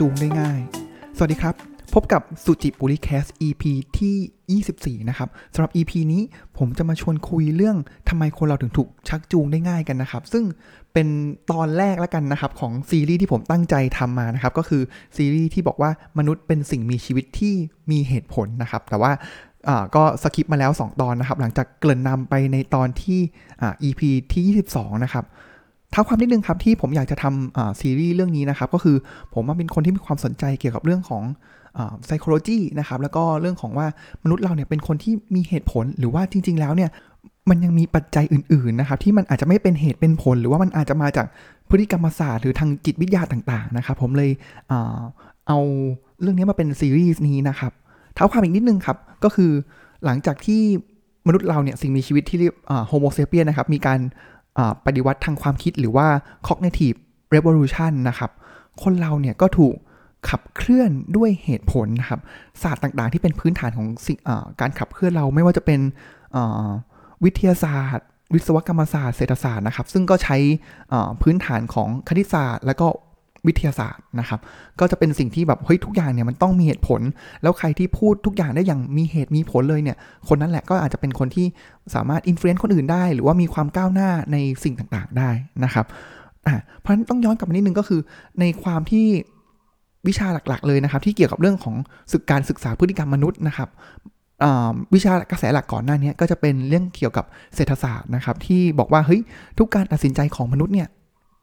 จูงได้ง่าย สวัสดีครับ พบกับสุจิปุริแคส EP ที่ 24 นะครับสำหรับ EP นี้ผมจะมาชวนคุยเรื่องทำไมคนเราถึงถูกชักจูงได้ง่ายกันนะครับ ซึ่งเป็นตอนแรกแล้วกันนะครับ ของซีรีส์ที่ผมตั้งใจทำมานะครับ ก็คือซีรีส์ที่บอกว่ามนุษย์เป็นสิ่งมีชีวิตที่มีเหตุผลนะครับ แต่ว่าก็สคิปมาแล้ว 2 ตอนนะครับ หลังจากเกริ่นนำไปในตอนที่ EP ที่ 22 นะครับ ท้าความนิดนึงครับที่ผมอยากจะทำซีรีส์เรื่องนี้นะครับ ก็คือผมเป็นคนที่มีความสนใจเกี่ยวกับเรื่องของ psychology นะครับ แล้วก็เรื่องของว่ามนุษย์เราเนี่ยเป็นคนที่มีเหตุผลหรือว่าจริง ๆ แล้วเนี่ยมันยังมีปัจจัยอื่น ๆ นะครับ ที่มันอาจจะไม่เป็นเหตุเป็นผล หรือว่ามันอาจจะมาจากพฤติกรรมศาสตร์หรือทางจิตวิทยาต่างๆนะครับ ผมเลยเอาเรื่องนี้มาเป็นซีรีส์นี้นะครับเท้าความอีกนิดนึงครับ ก็คือหลังจากที่มนุษย์เราเนี่ยสิ่งมีชีวิตที่เรียกโฮโมเซเปียนนะครับ มีการ ปฏิวัติทางความคิดหรือว่า cognitive revolution นะครับ คนเราเนี่ยก็ถูกขับเคลื่อนด้วยเหตุผลนะครับ ศาสตร์ต่างๆ ที่เป็นพื้นฐานของสิ่งการขับเคลื่อนเราไม่ว่าจะเป็นวิทยาศาสตร์ วิศวกรรมศาสตร์เศรษฐศาสตร์นะครับ ซึ่งก็ใช้พื้นฐานของคณิตศาสตร์ และก็ วิทยาศาสตร์นะครับ ก็จะเป็นสิ่งที่แบบเฮ้ยทุกอย่างเนี่ยมันต้องมีเหตุผล แล้วใครที่พูดทุกอย่างได้อย่างมีเหตุมีผลเลยเนี่ยคนนั้นแหละก็อาจจะเป็นคนที่สามารถ influence คนอื่นได้ หรือว่ามีความก้าวหน้าในสิ่งต่างๆได้นะครับอ่าเพราะฉะนั้นต้องย้อนกลับมานิดนึงก็คือ ในความที่วิชาหลักๆ เลยนะครับ ที่เกี่ยวกับเรื่องของศึกการศึกษาพฤติกรรมมนุษย์นะครับวิชากระแสหลักก่อนหน้านี้ก็จะเป็นเรื่องเกี่ยวกับเศรษฐศาสตร์นะครับ ที่บอกว่าเฮ้ยทุกการตัดสินใจของมนุษย์เนี่ย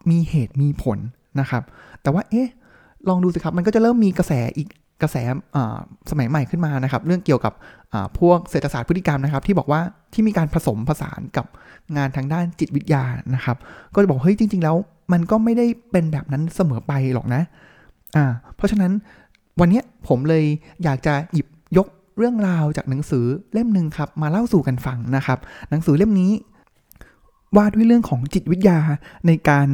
มีเหตุมีผล นะครับ แต่ว่าเอ๊ะลองดูสิครับมันก็จะเริ่มมีกระแสอีกกระแสสมัยใหม่ขึ้นมานะครับ เรื่องเกี่ยวกับพวกเศรษฐศาสตร์พฤติกรรมนะครับ ที่บอกว่าที่มีการผสมผสานกับงานทางด้านจิตวิทยานะครับ ก็จะบอกเฮ้ยจริง ๆ แล้ว มันก็ไม่ได้เป็นแบบนั้นเสมอไปหรอกนะอ่าเพราะฉะนั้นวันนี้ผมเลยอยากจะหยิบยกเรื่องราวจากหนังสือเล่มหนึ่งครับ มาเล่าสู่กันฟังนะครับ หนังสือเล่มนี้ว่าด้วยเรื่องของจิตวิทยาในการ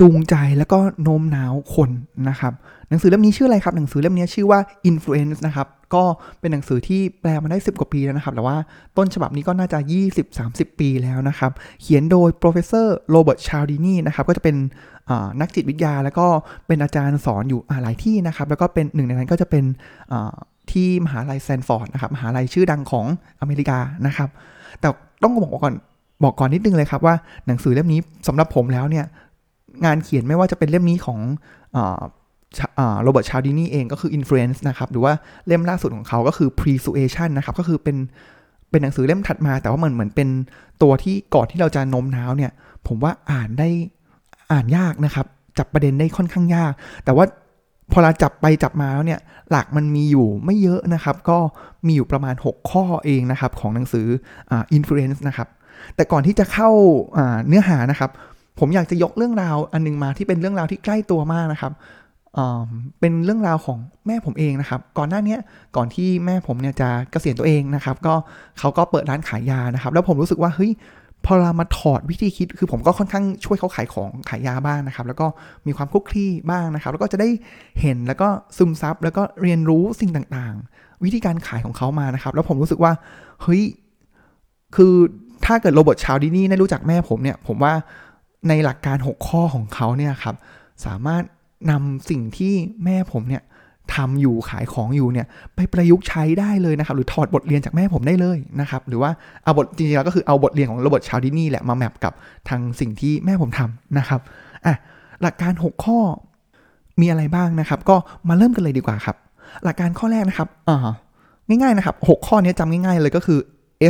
จูงใจแล้วก็โน้มน้าวคนนะครับ หนังสือเล่มนี้ชื่ออะไรครับ หนังสือเล่มนี้ชื่อว่า Influence นะครับ ก็เป็นหนังสือที่แปลมาได้ 10 กว่าปีแล้วนะครับ แต่ว่าต้นฉบับนี้ก็น่าจะ 20-30 ปีแล้วนะครับ เขียนโดย professor Robert Cialdini นะครับ ก็จะเป็นนักจิตวิทยา แล้วก็เป็นอาจารย์สอนอยู่หลายที่นะครับ แล้วก็เป็นหนึ่งในนั้นก็จะเป็นที่มหาลัยแซนฟอร์ดนะครับ มหาลัยชื่อดังของอเมริกานะครับ แต่ต้องบอกก่อนบอกก่อนนิดนึงเลยครับว่าหนังสือเล่มนี้สำหรับผมแล้วเนี่ย งานเขียนไม่ว่าจะเป็นเล่มนี้ของโรเบิร์ตชาดินีเองก็คือ Influence นะครับ หรือว่าเล่มล่าสุดของเขาก็คือ Persuasion นะครับ ก็คือเป็นเป็นหนังสือเล่มถัดมา แต่ว่ามันเหมือนเป็นตัวที่ก่อนที่เราจะโน้มน้าวเนี่ย ผมว่าอ่านได้อ่านยากนะครับ จับประเด็นได้ค่อนข้างยาก แต่ว่าพอเราจับไปจับมาแล้วเนี่ย หลักมันมีอยู่ไม่เยอะนะครับ ก็มีอยู่ประมาณ 6 ข้อเองนะครับ ของหนังสืออ่า Influence นะครับ แต่ก่อนที่จะเข้าเนื้อหานะครับ ผมอยากจะยกเรื่องราวอันนึงมาที่เป็นเรื่องราวที่ใกล้ตัวมากนะครับเป็นเรื่องราวของแม่ผมเองนะครับ ก่อนหน้านี้ก่อนที่แม่ผมเนี่ยจะเกษียณตัวเองนะครับ ก็เขาก็เปิดร้านขายยานะครับ แล้วผมรู้สึกว่าเฮ้ยพอเรามาถอดวิธีคิดคือผมก็ค่อนข้างช่วยเขาขายของขายยาบ้างนะครับ แล้วก็มีความคลุกคลีบ้างนะครับ แล้วก็จะได้เห็นแล้วก็ซึมซับแล้วก็เรียนรู้สิ่งต่างๆ วิธีการขายของเขามานะครับ แล้วผมรู้สึกว่าเฮ้ยคือถ้าเกิด Robert Cialdini ได้รู้จักแม่ผมเนี่ย ผมว่า ในหลักการ 6 ข้อของเขาเนี่ยครับสามารถนำสิ่งที่แม่ผมเนี่ยทำอยู่ขายของอยู่เนี่ยไปประยุกต์ใช้ได้เลยนะครับ หรือถอดบทเรียนจากแม่ผมได้เลยนะครับ หรือว่าเอาบทจริงๆแล้วก็คือเอาบทเรียนของ Robert Cialdini แหละมา map กับทางสิ่งที่แม่ผมทำนะครับอะหลักการ 6 ข้อมีอะไรบ้างนะครับ ก็มาเริ่มกันเลยดีกว่าครับ หลักการข้อแรกนะครับอ่าง่ายๆนะครับ 6 ข้อนี้จำง่ายๆเลยก็คือ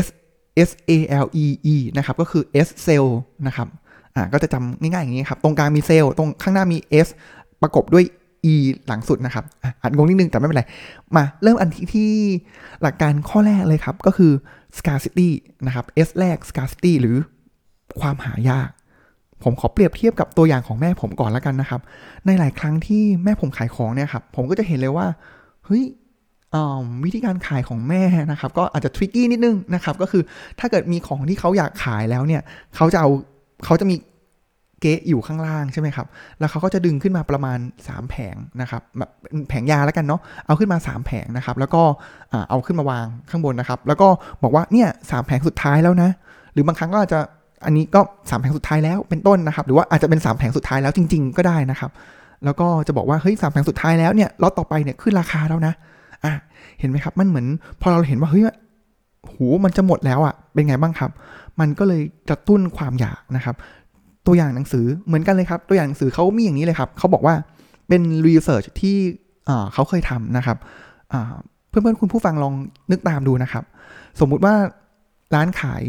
S S A L E E นะครับก็คือ S cell นะครับ อ่าก็จะจำง่ายๆอย่างนี้ครับ ตรงกลางมีเซลล์ตรงข้างหน้ามี S ประกบด้วย E หลังสุดนะครับอ่านงงนิดนึงแต่ไม่เป็นไร มาเริ่มอันที่ที่หลักการข้อแรกเลยครับ ก็คือ scarcity นะครับ S แรก scarcity หรือความหายาก ผมขอเปรียบเทียบกับตัวอย่างของแม่ผมก่อนแล้วกันนะครับ ในหลายครั้งที่แม่ผมขายของเนี่ยครับ ผมก็จะเห็นเลยว่า เฮ้ยวิธีการขายของแม่นะครับ ก็อาจจะทริกกี้นิดนึงนะครับ ก็คือถ้าเกิดมีของที่เขาอยากขายแล้วเนี่ย เขาจะเอา เขาจะมีเก๊อยู่ข้างล่างใช่ไหมครับ แล้วเขาก็จะดึงขึ้นมาประมาณ 3 แผงนะครับแบบแผงยาแล้วกันเนาะ เอาขึ้นมา 3 แผงนะครับ แล้วก็เอาขึ้นมาวางข้างบนนะครับ แล้วก็บอกว่าเนี่ยสแผงสุดท้ายแล้วนะ หรือบางครั้งก็อาจจะอันนี้ก็ 3 แผงสุดท้ายแล้วเป็นต้นนะครับ หรือว่าอาจจะเป็น 3 แผงสุดท้ายแล้วจริง ๆ ก็ได้นะครับ แล้วก็จะบอกว่าเฮ้ยสามแผงสุดท้ายแล้วเนี่ยล็อตต่อไปเนี่ยขึ้นราคาแล้วนะ อะ เห็นไหมครับ มันเหมือนพอเราเห็นว่าเฮ้ย หูมันจะหมดแล้วอะ่ะเป็นไงบ้างครับ มันก็เลยกระตุ้นความอยากนะครับ ตัวอย่างหนังสือเหมือนกันเลยครับ ตัวอย่างหนังสือเขามีอย่างนี้เลยครับเขาบอกว่าเป็น research ที่เขาเคยทำนะครับเพื่อนๆคุณผู้ฟังลองนึกตามดูนะครับ สมมุติว่าร้านขาย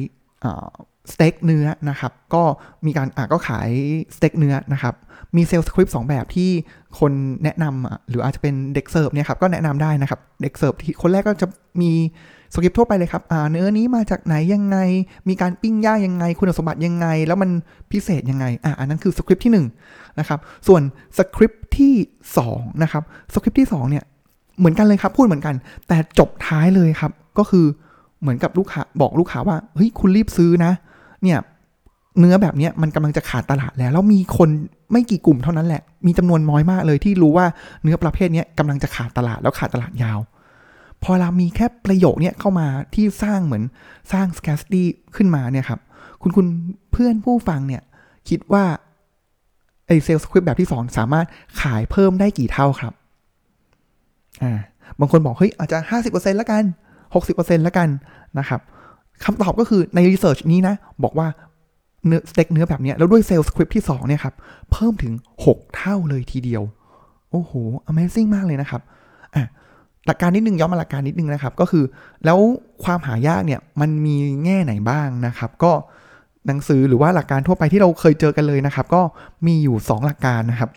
สเต็กเนื้อนะครับ ก็มีการอะก็ขายสเต็กเนื้อนะครับ มี sales script แบบที่คนแนะนำหรืออาจจะเป็นเด็กเสิร์ฟเนี่ยครับก็แนะนำได้นะครับ เด็กเสิร์ฟที่คนแรกก็จะมีสคริปต์ทั่วไปเลยครับอ่าเนื้อนี้มาจากไหนยังไง มีการปิ้งย่างยังไง คุณสมบัติยังไง แล้วมันพิเศษยังไงอ่าอันนั้นคือสคริปต์ที่1นะครับ ส่วนสคริปต์ที่2นะครับสคริปต์ที่2เนี่ยเหมือนกันเลยครับพูดเหมือนกัน แต่จบท้ายเลยครับก็คือเหมือนกับลูกค้าบอกลูกค้าว่าเฮ้ยคุณรีบซื้อนะเนี่ยเนื้อแบบนี้มันกำลังจะขาดตลาดแล้ว แล้วมีคนไม่กี่กลุ่มเท่านั้นแหละ มีจำนวนน้อยมากเลยที่รู้ว่าเนื้อประเภทนี้กำลังจะขาดตลาดแล้วขาดตลาดยาว พอเรามีแค่ประโยคนี้เข้ามาที่สร้างเหมือนสร้าง scarcity ขึ้นมาเนี่ยครับ คุณคุณเพื่อนผู้ฟังเนี่ยคิดว่าไอ้ sales script แบบที่ 2 สามารถขายเพิ่มได้กี่เท่าครับ อ่า บางคนบอกเฮ้ยอาจจะ 50%แล้วกัน 60%แล้วกันนะครับ คำตอบก็คือใน research นี้นะ บอกว่าเนื้อสเต็กเนื้อแบบนี้แล้วด้วย sales script ที่ 2 เนี่ยครับ เพิ่มถึง 6 เท่าเลยทีเดียว โอ้โห Amazing มากเลยนะครับอะหลักการนิดนึงย้อนมาหลักการนิดนึงนะครับ ก็คือแล้วความหายากเนี่ยมันมีแง่ไหนบ้างนะครับ ก็หนังสือหรือว่าหลักการทั่วไปที่เราเคยเจอกันเลยนะครับ ก็มีอยู่ 2 หลักการนะครับ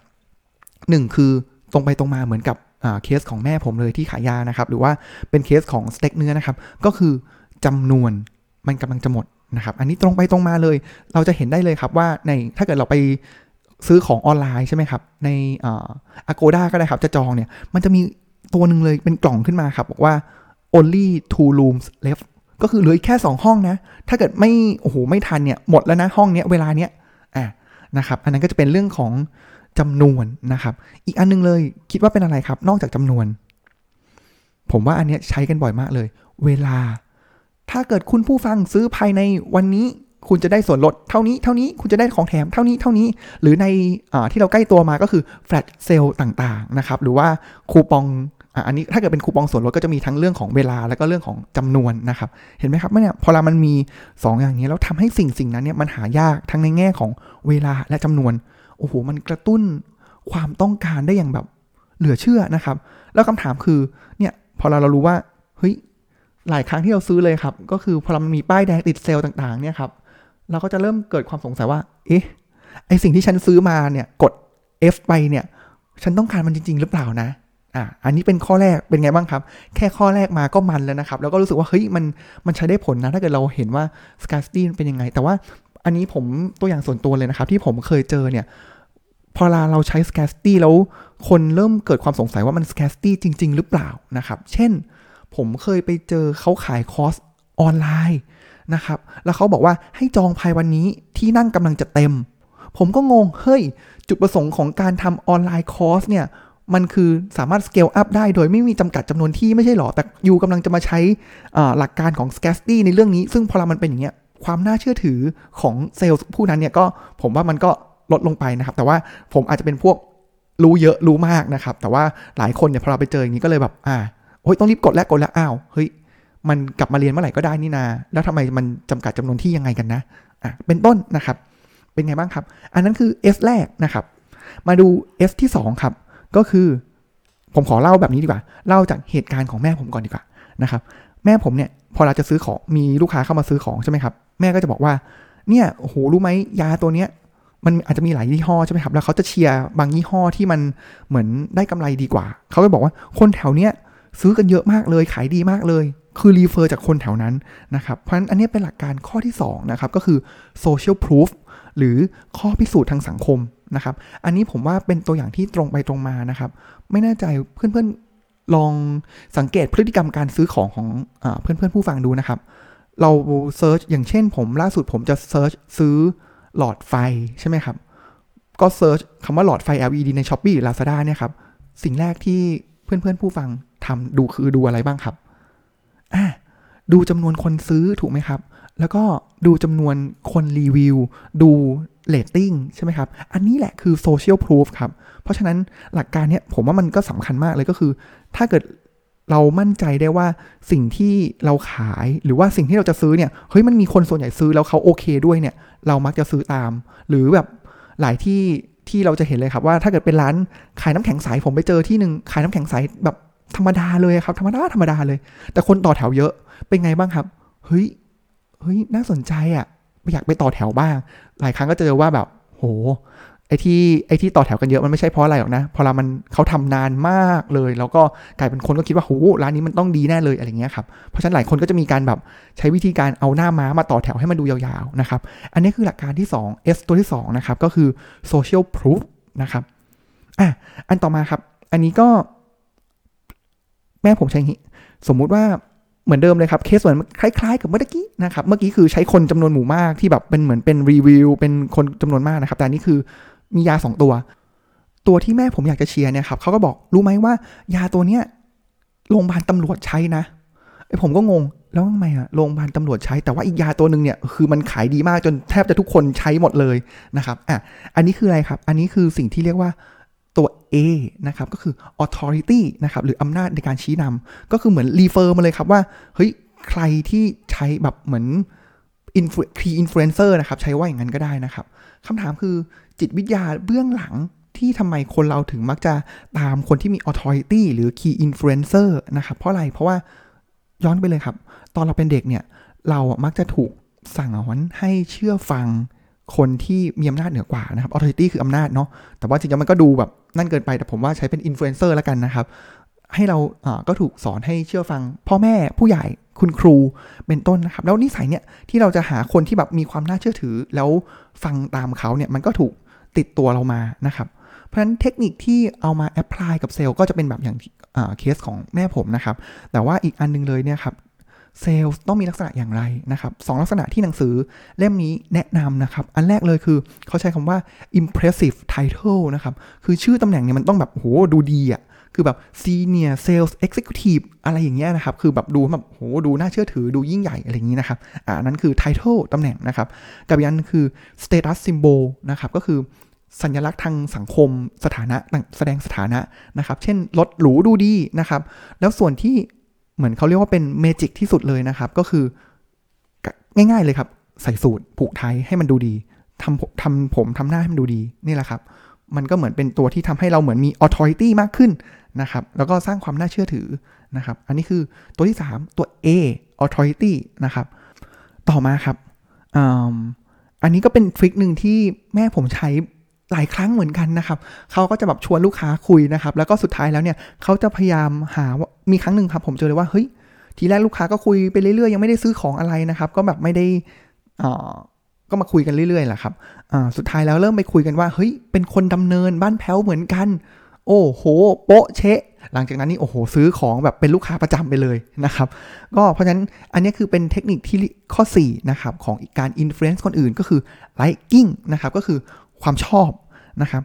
1 คือตรงไปตรงมาเหมือนกับเคสของแม่ผมเลยที่ขายยานะครับ หรือว่าเป็นเคสของสเต็กเนื้อนะครับ ก็คือ จำนวนมันกำลังจะหมดนะครับ อันนี้ตรงไปตรงมาเลย เราจะเห็นได้เลยครับว่าในถ้าเกิดเราไปซื้อของออนไลน์ใช่ไหมครับ ในอาโกด้าก็ได้ครับ จะจองเนี่ย มันจะมีตัวหนึ่งเลยเป็นกล่องขึ้นมาครับ บอกว่า only two rooms left ก็คือเหลือแค่ 2 ห้องนะ ถ้าเกิดไม่โอ้โหไม่ทันเนี่ยหมดแล้วนะห้องเนี้ยเวลาเนี้ยอะนะครับ อันนั้นก็จะเป็นเรื่องของจำนวนนะครับ อีกอันนึงเลยคิดว่าเป็นอะไรครับ นอกจากจำนวน ผมว่าอันนี้ใช้กันบ่อยมากเลย เวลา ถ้าเกิดคุณผู้ฟังซื้อภายในวันนี้ คุณจะได้ส่วนลดเท่านี้เท่านี้คุณจะได้ของแถมเท่านี้เท่านี้ หรือในที่เราใกล้ตัวมาก็คือแฟลชเซลต่างๆนะครับหรือว่าคูปองอันนี้ถ้าเกิดเป็นคูปองส่วนลดก็จะมีทั้งเรื่องของเวลาแล้วก็เรื่องของจำนวนนะครับ เห็นไหมครับเนี่ยพอเรามันมี 2 อย่างนี้แล้วทำให้สิ่งสิ่งนั้นเนี่ยมันหายากทั้งในแง่ของเวลาและจำนวนโอ้โหมันกระตุ้นความต้องการได้อย่างแบบเหลือเชื่อนะครับ แล้วคำถามคือเนี่ยพอเราเรารู้ว่าเฮ้ย หลายครั้งที่เราซื้อเลยครับ ก็คือพอมันมีป้ายแดงติดเซลล์ต่างๆเนี่ยครับเราก็จะเริ่มเกิดความสงสัยว่า เอ๊ะไอสิ่งที่ฉันซื้อมาเนี่ยกด F ไปเนี่ย ฉันต้องการมันจริง ๆ หรือเปล่านะอะอันนี้เป็นข้อแรกเป็นไงบ้างครับ แค่ข้อแรกมาก็มันแล้วนะครับ แล้วก็รู้สึกว่าเฮ้ยมันมันใช้ได้ผลนะ ถ้าเกิดเราเห็นว่า s c a r c i t y เป็นยังไง แต่ว่าอันนี้ผมตัวอย่างส่วนตัวเลยนะครับ ที่ผมเคยเจอเนี่ย พอเราใช้ s c a r c i t y แล้วคนเริ่มเกิดความสงสัยว่ามัน s c a r c i t y จริง ๆ หรือเปล่านะครับ เช่น ผมเคยไปเจอเขาขายคอร์สออนไลน์นะครับ แล้วเขาบอกว่าให้จองภายวันนี้ที่นั่งกำลังจะเต็ม ผมก็งง เฮ้ย จุดประสงค์ของการทำ online course เนี่ย มันคือสามารถ scale up ได้โดยไม่มีจำกัดจำนวนที่ไม่ใช่หรอ แต่ you กำลังจะมาใช้หลักการของ s c a s t y ในเรื่องนี้ ซึ่งพอเรามันเป็นอย่างเงี้ย ความน่าเชื่อถือของเซลล์ผู้นั้นเนี่ยก็ผมว่ามันก็ลดลงไปนะครับ แต่ว่าผมอาจจะเป็นพวกรู้เยอะรู้มากนะครับ แต่ว่าหลายคนเนี่ยพอเราไปเจออย่างนี้ก็เลยแบบ อ่า ฮ้ยต้องรีบกดแล้วกดแล้วอ้าวเฮ้ยมันกลับมาเรียนเมื่อไหร่ก็ได้นี่นา แล้วทำไมมันจำกัดจำนวนที่ยังไงกันนะอะเป็นต้นนะครับ เป็นไงบ้างครับ อันนั้นคือ S แรกนะครับ มาดู S ที่ 2 ครับ ก็คือผมขอเล่าแบบนี้ดีกว่า เล่าจากเหตุการณ์ของแม่ผมก่อนดีกว่านะครับ แม่ผมเนี่ยพอเราจะซื้อของมีลูกค้าเข้ามาซื้อของใช่ไหมครับ แม่ก็จะบอกว่า เนี่ยโอ้โหรู้ไหมยาตัวเนี้ยมันอาจจะมีหลายยี่ห้อใช่ไหมครับ แล้วเขาจะเชียร์บางยี่ห้อที่มันเหมือนได้กำไรดีกว่า เขาก็บอกว่าคนแถวเนี้ย ซื้อกันเยอะมากเลยขายดีมากเลย คือรีเฟอร์จากคนแถวนั้นนะครับเพราะฉะนั้นอันนี้เป็นหลักการข้อที่2นะครับก็คือ social proof หรือข้อพิสูจน์ทางสังคมนะครับ อันนี้ผมว่าเป็นตัวอย่างที่ตรงไปตรงมานะครับ ไม่แน่ใจเพื่อนๆลองสังเกตพฤติกรรมการซื้อของของเพื่อนๆผู้ฟังดูนะครับ เรา search อย่างเช่นผมล่าสุดผมจะ search ซื้อหลอดไฟใช่ไหมครับ ก็ search คำว่าหลอดไฟ LED ใน Shopee หรือ Lazada เนี่ยครับ สิ่งแรกที่เพื่อนๆผู้ฟัง ทำดูคือดูอะไรบ้างครับอะดูจำนวนคนซื้อถูกไหมครับ แล้วก็ดูจำนวนคนรีวิว ดูเรตติ้งใช่ไหมครับ อันนี้แหละคือ social proof ครับ เพราะฉะนั้นหลักการเนี้ยผมว่ามันก็สำคัญมากเลยก็คือ ถ้าเกิดเรามั่นใจได้ว่าสิ่งที่เราขายหรือว่าสิ่งที่เราจะซื้อเนี่ยเฮ้ยมันมีคนส่วนใหญ่ซื้อแล้วเขาโอเคด้วยเนี่ย เรามักจะซื้อตาม หรือแบบหลายที่ที่เราจะเห็นเลยครับว่าถ้าเกิดเป็นร้านขายน้ำแข็งใสผมไปเจอที่หนึ่งขายน้ำแข็งใสแบบ ธรรมดาเลยครับ ธรรมดาธรรมดาเลย แต่คนต่อแถวเยอะเป็นไงบ้างครับ เฮ้ยเฮ้ยน่าสนใจอะ่ะอยากไปต่อแถวบ้าง หลายครั้งก็เจอว่าแบบ โหไอ้ที่ไอ้ที่ต่อแถวกันเยอะมันไม่ใช่เพราะอะไรหรอกนะ พอเรามันเขาทำนานมากเลย แล้วก็กลายเป็นคนก็คิดว่าโหร้านนี้มันต้องดีแน่เลยอะไรเงี้ยครับ เพราะฉะนั้นหลายคนก็จะมีการแบบใช้วิธีการเอาหน้าม้ามาต่อแถวให้มันดูยาวๆนะครับ อันนี้คือหลักการที่ 2 S ตัวที่2นะครับก็คือ social proof นะครับ อะ อันต่อมาครับ อันนี้ก็ แม่ผมใช้งี้ สมมุติว่าเหมือนเดิมเลยครับ เคสเหมือนคล้ายๆ กับเมื่อกี้นะครับ เมื่อกี้คือใช้คนจำนวนหมู่มากที่แบบเป็นเหมือนเป็นรีวิวเป็นคนจำนวนมากนะครับ แต่นี่คือมียา 2 ตัว ตัวที่แม่ผมอยากจะเชียร์เนี่ยครับเขาก็บอกรู้ไหมว่ายาตัวเนี้ยโรงพยาบาลตำรวจใช้นะไอผมก็งงแล้วทำไมอะโรงพยาบาลตำรวจใช้แต่ว่าอีกยาตัวหนึ่งเนี่ยคือมันขายดีมากจนแทบจะทุกคนใช้หมดเลยนะครับอะอันนี้คืออะไรครับ อันนี้คือสิ่งที่เรียกว่า ตัว A นะครับ ก็คือ authority นะครับ หรืออำนาจในการชี้นำ ก็คือเหมือนรีเฟอร์มาเลยครับว่า เฮ้ย ใครที่ใช้แบบเหมือน key influencer นะครับ ใช้ว่าอย่างนั้นก็ได้นะครับ คำถามคือจิตวิทยาเบื้องหลังที่ทำไมคนเราถึงมักจะตามคนที่มี authority หรือ key influencer นะครับ เพราะอะไร เพราะว่าย้อนไปเลยครับ ตอนเราเป็นเด็กเนี่ย เรามักจะถูกสั่งสอนให้เชื่อฟัง คนที่มีอำนาจเหนือกว่านะครับ authority คืออำนาจเนาะแต่ว่าจริงๆมันก็ดูแบบนั่นเกินไปแต่ผมว่าใช้เป็น influencer แล้วกันนะครับ ให้เราก็ถูกสอนให้เชื่อฟัง พ่อแม่ผู้ใหญ่คุณครูเป็นต้นนะครับ แล้วนิสัยเนี่ยที่เราจะหาคนที่แบบมีความน่าเชื่อถือ แล้วฟังตามเขาเนี่ยมันก็ถูกติดตัวเรามานะครับเพราะฉะนั้นเทคนิคที่เอามาแอพพลายกับเซลล์ก็จะเป็นแบบอย่างเคสของแม่ผมนะครับ แต่ว่าอีกอันนึงเลยเนี่ยครับ เซลล์ต้องมีลักษณะอย่างไรนะครับสลักษณะที่หนังสือเล่มนี้แนะนำนะครับ อันแรกเลยคือเขาใช้คำว่า impressive title นะครับ คือชื่อตำแหน่งเนี่ยมันต้องแบบโหดูดีอะคือแบบ senior sales executive อะไรอย่างเงี้ยนะครับ คือแบบดูแบบโหดูน่าเชื่อถือดูยิ่งใหญ่อะไรอย่างงี้นะครับอ่านั้นคือ title ตำแหน่งนะครับ กับอีกอันคือ status symbol นะครับก็คือสัญลักษณ์ทางสังคมสถานะแสดงสถานะนะครับ เช่นรถหรูดูดีนะครับ แล้วส่วนที่ เหมือนเขาเรียกว่าเป็นเมจิกที่สุดเลยนะครับ ก็คือง่าย ๆเลยครับ ใส่สูตรผูกไทยให้มันดูดีทำทำผมทำหน้าให้มันดูดีนี่แหละครับ มันก็เหมือนเป็นตัวที่ทำให้เราเหมือนมี authority มากขึ้นนะครับ แล้วก็สร้างความน่าเชื่อถือนะครับ อันนี้คือตัวที่ 3 ตัว A authority นะครับ ต่อมาครับออันนี้ก็เป็นทริคหนึ่งที่แม่ผมใช้ หลายครั้งเหมือนกันนะครับเขาก็จะแบบชวนลูกค้าคุยนะครับ แล้วก็สุดท้ายแล้วเนี่ยเขาจะพยายามหาว่ามีครั้งหนึ่งครับ ผมเจอเลยว่าเฮ้ยทีแรกลูกค้าก็คุยไปเรื่อยๆยังไม่ได้ซื้อของอะไรนะครับ ก็แบบไม่ได้อ่าก็มาคุยกันเรื่อยๆแหละครับอ่าสุดท้ายแล้วเริ่มไปคุยกันว่าเฮ้ยเป็นคนดำเนินบ้านแพ้วเหมือนกัน โอ้โห โป๊ะเชะ หลังจากนั้นนี่โอ้โหซื้อของแบบเป็นลูกค้าประจำไปเลยนะครับ ก็เพราะฉะนั้นอันนี้คือเป็นเทคนิคที่ข้อ4นะครับของการ influence คนอื่นก็คือ liking นะครับก็คือ ความชอบนะครับ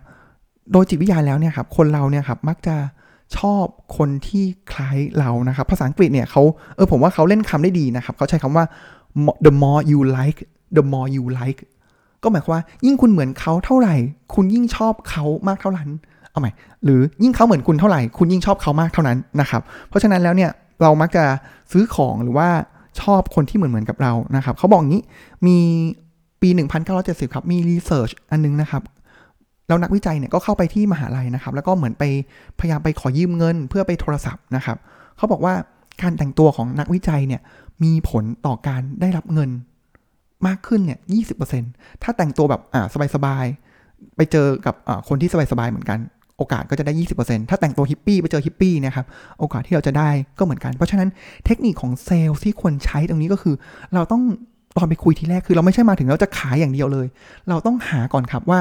โดยจิตวิทยาแล้วเนี่ยครับคนเราเนี่ยครับมักจะชอบคนที่คล้ายเรานะครับ ภาษาอังกฤษเนี่ยเขาเออผมว่าเขาเล่นคำได้ดีนะครับ เขาใช้คำว่า the more you like the more you like ก็หมายความว่ายิ่งคุณเหมือนเขาเท่าไหร่ คุณยิ่งชอบเขามากเท่านั้นเอาใหม่หรือยิ่งเขาเหมือนคุณเท่าไหร่ คุณยิ่งชอบเขามากเท่านั้นนะครับ เพราะฉะนั้นแล้วเนี่ยเรามักจะซื้อของหรือว่าชอบคนที่เหมือนเหมือนกับเรานะครับเขาบอกงี้มี ปี 1970 ครับ มี research อันนึงนะครับแล้วนักวิจัยเนี่ยก็เข้าไปที่มหาลัยนะครับ แล้วก็เหมือนไปพยายามไปขอยืมเงินเพื่อไปโทรศัพท์นะครับ เขาบอกว่าการแต่งตัวของนักวิจัยเนี่ยมีผลต่อการได้รับเงินมากขึ้นเนี่ยยีถ้าแต่งตัวแบบอ่าสบายๆ ไปเจอกับคนที่สบายๆ เหมือนกัน โอกาสก็จะได้ 20%ถ้าแต่งตัวฮิปปี้ไปเจอฮิปปี้นะครับ โอกาสที่เราจะได้ก็เหมือนกัน เพราะฉะนั้นเทคนิคของเซลล์ที่ควรใช้ตรงนี้ก็คือ เราต้อง ตอนไปคุยทีแรกคือเราไม่ใช่มาถึงเราจะขายอย่างเดียวเลย เราต้องหาก่อนครับว่า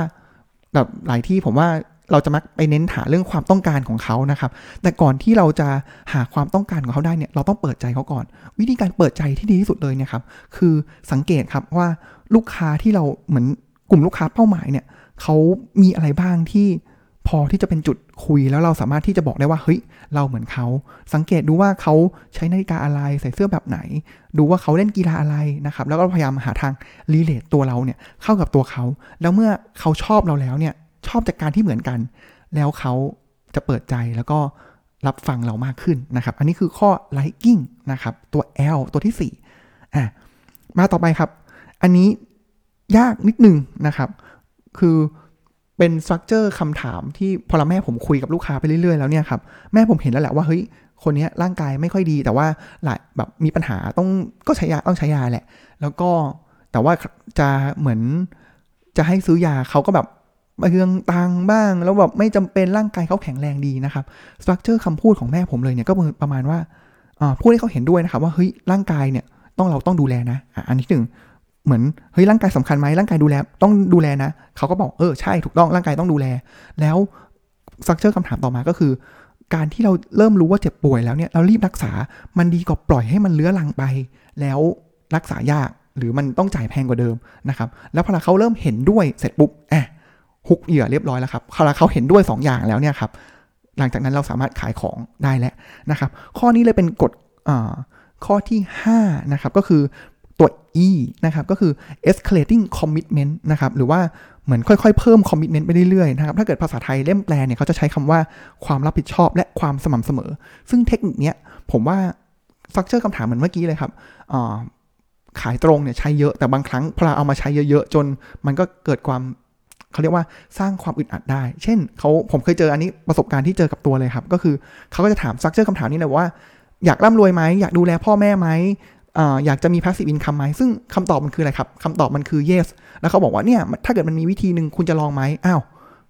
แบบหลายที่ผมว่าเราจะมักไปเน้นหาเรื่องความต้องการของเขานะครับ แต่ก่อนที่เราจะหาความต้องการของเขาได้เนี่ย เราต้องเปิดใจเขาก่อน วิธีการเปิดใจที่ดีที่สุดเลยเนี่ยครับ คือสังเกตครับว่าลูกค้าที่เราเหมือนกลุ่มลูกค้าเป้าหมายเนี่ยเขามีอะไรบ้างที่ พอที่จะเป็นจุดคุยแล้วเราสามารถที่จะบอกได้ว่าเฮ้ยเราเหมือนเขา สังเกตดูว่าเขาใช้นาฬิกาอะไรใส่เสื้อแบบไหน ดูว่าเขาเล่นกีฬาอะไรนะครับ แล้วก็พยายามหาทางรีเลทตัวเราเนี่ยเข้ากับตัวเขา แล้วเมื่อเขาชอบเราแล้วเนี่ยชอบจากการที่เหมือนกัน แล้วเขาจะเปิดใจแล้วก็รับฟังเรามากขึ้นนะครับ อันนี้คือข้อ liking นะครับ ตัว L ตัวที่4อะมาต่อไปครับ อันนี้ยากนิดนึงนะครับ คือ เป็นสตรัคเจอร์คำถามที่พอเราแม่ผมคุยกับลูกค้าไปเรื่อยๆแล้วเนี่ยครับแม่ผมเห็นแล้วแหละว่าเฮ้ยคนนี้ร่างกายไม่ค่อยดี แต่ว่าหลายแบบมีปัญหาต้องก็ใช้ยาต้องใช้ยาแหละ แล้วก็แต่ว่าจะเหมือนจะให้ซื้อยาเขาก็แบบเรื่องตังบ้าง แล้วแบบไม่จำเป็นร่างกายเขาแข็งแรงดีนะครับสตรัคเจอร์คำพูดของแม่ผมเลยเนี่ยก็ประมาณว่าพูดให้เขาเห็นด้วยนะครับว่าเฮ้ยร่างกายเนี่ยต้องเราต้องดูแลนะอันที่หนึ่ง เหมือนเฮ้ยร่างกายสำคัญไหมร่างกายดูแลต้องดูแลนะเขาก็บอกเออใช่ถูกต้องร่างกายต้องดูแล แล้วสตรัคเจอร์คำถามต่อมาก็คือ การที่เราเริ่มรู้ว่าเจ็บป่วยแล้วเนี่ยเรารีบรักษามันดีกว่าปล่อยให้มันเลื้อรังไป แล้วรักษายากหรือมันต้องจ่ายแพงกว่าเดิมนะครับ แล้วพอเขาเริ่มเห็นด้วยเสร็จปุ๊บแอะฮุกเหยื่อเรียบร้อยแล้วครับพอเขาเห็นด้วย 2 อย่างแล้วเนี่ยครับหลังจากนั้นเราสามารถขายของได้แล้วนะครับ ข้อนี้เลยเป็นกฎข้อที่5นะครับก็คือ ตัว E นะครับ ก็คือ escalating commitment นะครับ หรือว่าเหมือนค่อยๆ เพิ่ม commitment ไปเรื่อยๆ นะครับ ถ้าเกิดภาษาไทยเล่มแปลเนี่ยเขาจะใช้คำว่าความรับผิดชอบและความสม่ำเสมอ ซึ่งเทคนิคเนี้ยผมว่าฟักเจอคำถามเหมือนเมื่อกี้เลยครับขายตรงเนี่ยใช้เยอะแต่บางครั้งพอเราเอามาใช้เยอะๆ จนมันก็เกิดความเขาเรียกว่าสร้างความอึดอัดได้ เช่นเขาผมเคยเจออันนี้ประสบการณ์ที่เจอกับตัวเลยครับ ก็คือเขาก็จะถามซักเจอคำถามนี้เลยว่า อยากร่ำรวยไหมอยากดูแลพ่อแม่ไหม อยากจะมี passive income ไหมซึ่งคำตอบมันคืออะไรครับคำตอบมันคือ yes แล้วเขาบอกว่าเนี่ยถ้าเกิดมันมีวิธีหนึ่งคุณจะลองไหมอ้าว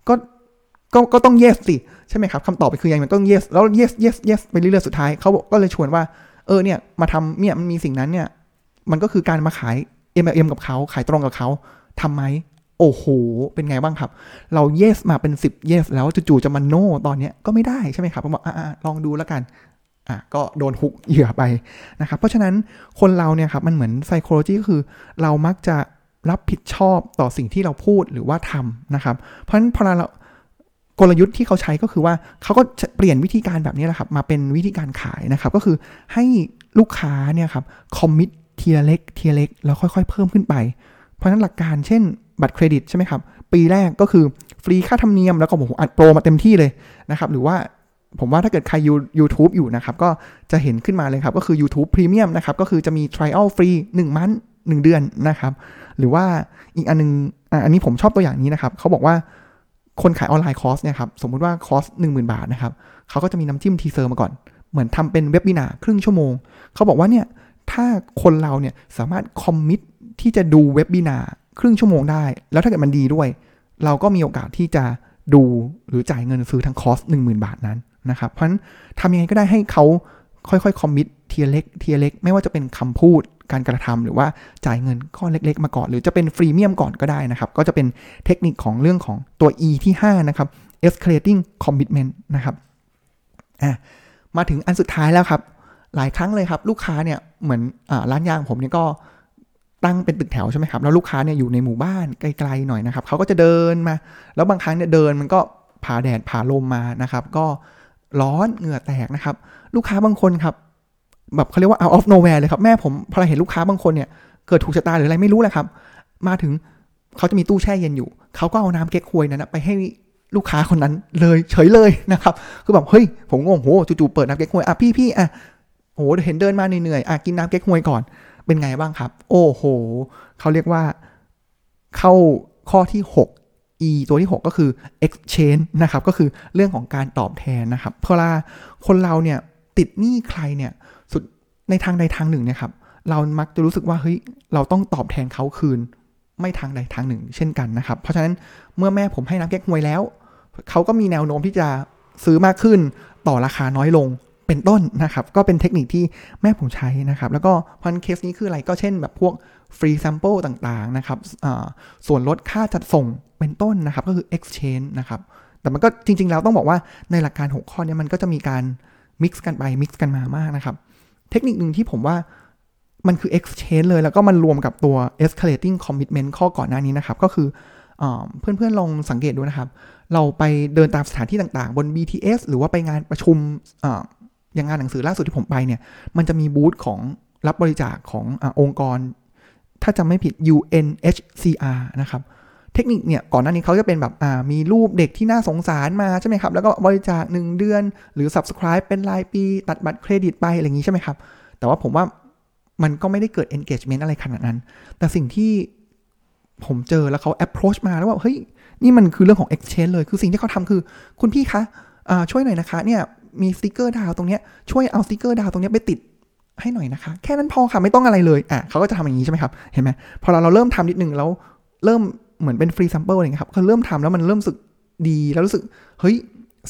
ก็ก็ก็ต้อง yes สิใช่ไหมครับคำตอบไปคือยังมันก็ต้อง yes แล้ว yes yes yes ไปเรื่อยๆสุดท้ายเขาก็เลยชวนว่าเออเนี่ยมาทำเนี่ยมันมีสิ่งนั้นเนี่ยมันก็คือการมาขาย MLM กับเขาขายตรงกับเขาทำไหมโอ้โห เป็นไงบ้างครับ เรา yes มาเป็น 10 yes แล้วจู่ๆจะมา no ตอนเนี้ยก็ไม่ได้ใช่ไหมครับผมบอกอ่าลองดูแล้วกัน อะก็โดนฮุกเหยื่อไปนะครับ เพราะฉะนั้นคนเราเนี่ยครับมันเหมือน psychology ก็คือ เรามักจะรับผิดชอบต่อสิ่งที่เราพูดหรือว่าทำนะครับ เพราะฉะนั้นพอเรากลยุทธ์ที่เขาใช้ก็คือว่าเขาก็เปลี่ยนวิธีการแบบนี้แหละครับ มาเป็นวิธีการขายนะครับ ก็คือให้ลูกค้าเนี่ยครับ commit ทีละเล็กทีละเล็กแล้วค่อยๆ เพิ่มขึ้นไป เพราะฉะนั้นหลักการเช่นบัตรเครดิตใช่ไหมครับ ปีแรกก็คือฟรีค่าธรรมเนียมแล้วก็ผมอัดโปรมาเต็มที่เลยนะครับ หรือว่า ผมว่าถ้าเกิดใครยู YouTube อยู่นะครับ ก็จะเห็นขึ้นมาเลยครับ ก็คือ YouTube Premium นะครับ ก็คือจะมี trial ฟรี1 month 1 เดือนนะครับ หรือว่าอีกอันนึงอันนี้ผมชอบตัวอย่างนี้นะครับเขาบอกว่าคนขายออนไลน์คอร์สเนี่ยครับสมมุติว่าคอร์ส10,000 บาทนะครับเขาก็จะมีน้ำจิ้ม teaser มาก่อน เหมือนทำเป็น webinar ครึ่งชั่วโมง เขาบอกว่าเนี่ยถ้าคนเราเนี่ยสามารถ commit ที่จะดู webinar ครึ่งชั่วโมงได้ แล้วถ้าเกิดมันดีด้วย เราก็มีโอกาสที่จะดูหรือจ่ายเงินซื้อทั้งคอร์ส10,000 บาทนั้น นะครับ เพราะฉะนั้นทำยังไงก็ได้ให้เขาค่อยๆ commit ทีละเล็กทีละเล็ก ไม่ว่าจะเป็นคำพูดการกระทำหรือว่าจ่ายเงินก้อนเล็ก ๆ มาก่อน หรือจะเป็น freemium ก่อนก็ได้นะครับ ก็จะเป็นเทคนิคของเรื่องของตัว E ที่5นะครับ escalating commitment นะครับอะมาถึงอันสุดท้ายแล้วครับ หลายครั้งเลยครับ ลูกค้าเนี่ยเหมือนอร้านยางผมเนี่ยก็ตั้งเป็นตึกแถวใช่ไหมครับ แล้วลูกค้าเนี่ยอยู่ในหมู่บ้านไกลๆหน่อยนะครับเขาก็จะเดินมา แล้วบางครั้งเนี่ยเดินมันก็ผ่าแดดผ่าลมมานะครับ ก็ ร้อนเหงื่อแตกนะครับ ลูกค้าบางคนครับ แบบเขาเรียกว่า out of nowhere เลยครับ แม่ผมพอเห็นลูกค้าบางคนเนี่ย เกิดถูกชะตาหรืออะไรไม่รู้แหละครับ มาถึงเขาจะมีตู้แช่เย็นอยู่ เขาก็เอาน้ำเก๊กฮวยนั้นไปให้ลูกค้าคนนั้นเลยเฉยเลยนะครับ คือแบบเฮ้ยผมงงโหจู่ๆเปิดน้ำเก๊กฮวยอะพี่พี่อะโหเห็นเดินมาเหนื่อยๆอะกินน้ำเก๊กฮวยก่อนเป็นไงบ้างครับ โอ้โหเขาเรียกว่าเข้าข้อที่ 6 e ตัวที่ 6 ก็คือ exchange นะครับก็คือเรื่องของการตอบแทนนะครับเพราะว่าคนเราเนี่ยติดหนี้ใครเนี่ยสุดในทางใดทางหนึ่งเนี่ยครับเรามักจะรู้สึกว่าเฮ้ยเราต้องตอบแทนเขาคืน ไม่ทางใดทางหนึ่ง เช่นกันนะครับ เพราะฉะนั้นเมื่อแม่ผมให้น้ำเก๊กฮวยแล้ว เขาก็มีแนวโน้มที่จะซื้อมากขึ้นต่อราคาน้อยลงเป็นต้นนะครับ ก็เป็นเทคนิคที่แม่ผมใช้นะครับ แล้วก็พันเคสนี้คืออะไรก็เช่นแบบพวก free sample ต่างๆนะครับส่วนลดค่าจัดส่ง เป็นต้นนะครับก็คือ exchange นะครับ แต่มันก็จริง ๆ แล้วต้องบอกว่าในหลักการ 6 ข้อนี้มันก็จะมีการ mix กันไป mix กันมามากนะครับ เทคนิคหนึ่งที่ผมว่ามันคือ exchange เลยแล้วก็มันรวมกับตัว escalating commitment ข้อก่อนหน้านี้นะครับ ก็คืออเพื่อนๆลองสังเกตดูนะครับ เราไปเดินตามสถานที่ต่างๆ บน BTS หรือว่าไปงานประชุมอย่างงานหนังสือล่าสุดที่ผมไปเนี่ย มันจะมีบูธของรับบริจาคของอองค์กร ถ้าจำไม่ผิด UNHCR นะครับ เทคนิคเนี่ยก่อนหน้านี้เขาจะเป็นแบบมีรูปเด็กที่น่าสงสารมาใช่ไหมครับ แล้วก็บริจาค1เดือน หรือ subscribe เป็นรายปี ตัดบัตรเครดิตไปอะไรอย่างนี้ใช่ไหมครับ แต่ว่าผมว่ามันก็ไม่ได้เกิด engagement อะไรขนาดนั้น แต่สิ่งที่ผมเจอแล้วเขา approach มาแล้วว่าเฮ้ยนี่มันคือเรื่องของ exchange เลยคือสิ่งที่เขาทำคือ คุณพี่คะช่วยหน่อยนะคะเนี่ยมีสติกเกอร์ดาวตรงเนี้ยช่วยเอาสติกเกอร์ดาวตรงเนี้ยไปติดให้หน่อยนะคะ แค่นั้นพอค่ะไม่ต้องอะไรเลยอะเขาก็จะทำอย่างนี้ใช่ไหมครับเห็นไหมพอเราเราเริ่มทำนิดนึงแล้วเริ่ม เหมือนเป็น free sample อะไรเงี้ยครับเขาเริ่มทำแล้วมันเริ่มรู้สึกดีแล้วรู้สึกเฮ้ย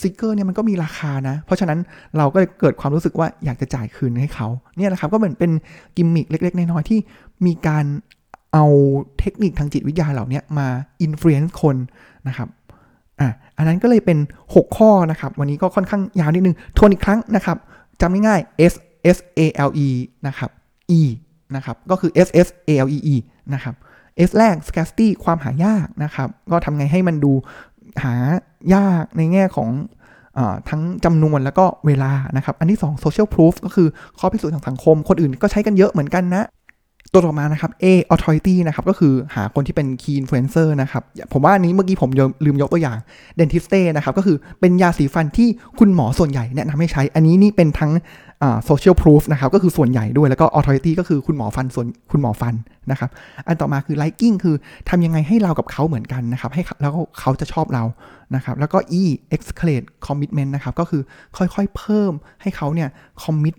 สติกเกอร์เนี่ยมันก็มีราคานะ เพราะฉะนั้นเราก็เลยเกิดความรู้สึกว่าอยากจะจ่ายคืนให้เขาเนี่ยนะครับก็เหมือนเป็นกิมมิคเล็กๆ น้อยๆที่มีการเอาเทคนิคทางจิตวิทยาเหล่านี้มาอิม f ฟ u e n c e คนนะครับอะอันนั้นก็เลยเป็น 6 ข้อนะครับ วันนี้ก็ค่อนข้างยาวนิดนึงทวนอีกครั้งนะครับจำง่ายๆ S S A L E นะครับ E นะครับก็คือ S S A L E E นะครับ S แรก scarcity ความหายากนะครับ ก็ทำไงให้มันดูหายากในแง่ของอทั้งจำนวนแล้วก็เวลานะครับ อันที่ 2 social proof ก็คือข้อพิสูจน์ทางสังคม คนอื่นก็ใช้กันเยอะเหมือนกันนะ ตัวต่อมานะครับ A authority นะครับ ก็คือหาคนที่เป็น key influencer นะครับ ผมว่าอันนี้เมื่อกี้ผมลืมยกตัวอย่าง dentiste นะครับ ก็คือเป็นยาสีฟันที่คุณหมอส่วนใหญ่แนะนำให้ใช้ อันนี้นี่เป็นทั้ง social proof นะครับก็คือส่วนใหญ่ด้วยแล้วก็ authority ก็คือคุณหมอฟันส่วนคุณหมอฟันนะครับ อันต่อมาคือ liking คือทำยังไงให้เรากับเขาเหมือนกันนะครับ ให้แล้วเขาจะชอบเรานะครับ แล้วก็ E escalate commitment นะครับ ก็คือค่อยๆเพิ่มให้เขาเนี่ย commit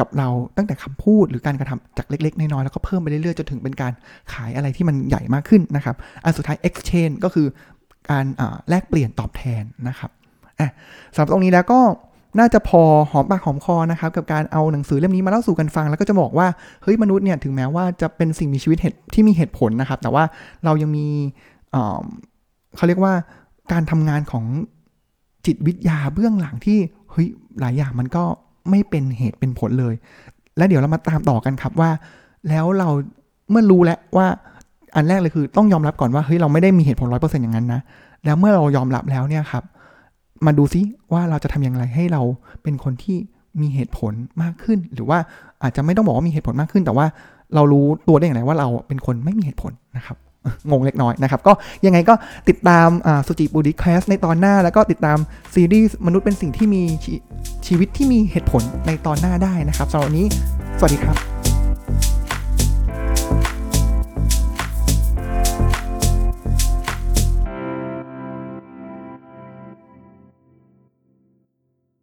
กับเราตั้งแต่คำพูดหรือการกระทำจากเล็ก ๆ น้อยๆแล้วก็เพิ่มไปเรื่อยๆจนถึงเป็นการขายอะไรที่มันใหญ่มากขึ้นนะครับ อันสุดท้าย exchange ก็คือการแลกเปลี่ยนตอบแทนนะครับอะสำหรับตรงนี้แล้วก็ น่าจะพอหอมปากหอมคอนะครับกับการเอาหนังสือเล่มนี้มาเล่าสู่กันฟัง แล้วก็จะบอกว่าเฮ้ยมนุษย์เนี่ยถึงแม้ว่าจะเป็นสิ่งมีชีวิตที่มีเหตุผลนะครับ แต่ว่าเรายังมีเขาเรียกว่าการทำงานของจิตวิทยาเบื้องหลังที่เฮ้ยหลายอย่างมันก็ไม่เป็นเหตุเป็นผลเลย และเดี๋ยวเรามาตามต่อกันครับว่า แล้วเราเมื่อรู้แล้วว่าอันแรกเลยคือต้องยอมรับก่อนว่าเฮ้ยเราไม่ได้มีเหตุผลร้อยเปอร์เซ็นต์อย่างนั้นนะแล้วเมื่อเรายอมรับแล้วเนี่ยครับ มาดูซิว่าเราจะทำอย่างไรให้เราเป็นคนที่มีเหตุผลมากขึ้น หรือว่าอาจจะไม่ต้องบอกว่ามีเหตุผลมากขึ้น แต่ว่าเรารู้ตัวได้อย่างไรว่าเราเป็นคนไม่มีเหตุผลนะครับงงเล็กน้อยนะครับ ก็ยังไงก็ติดตามสุจิบูดิคลาสในตอนหน้า แล้วก็ติดตามซีรีส์มนุษย์เป็นสิ่งที่มีชีวิตที่มีเหตุผลในตอนหน้าได้นะครับสำหรับวันนี้ สวัสดีครับ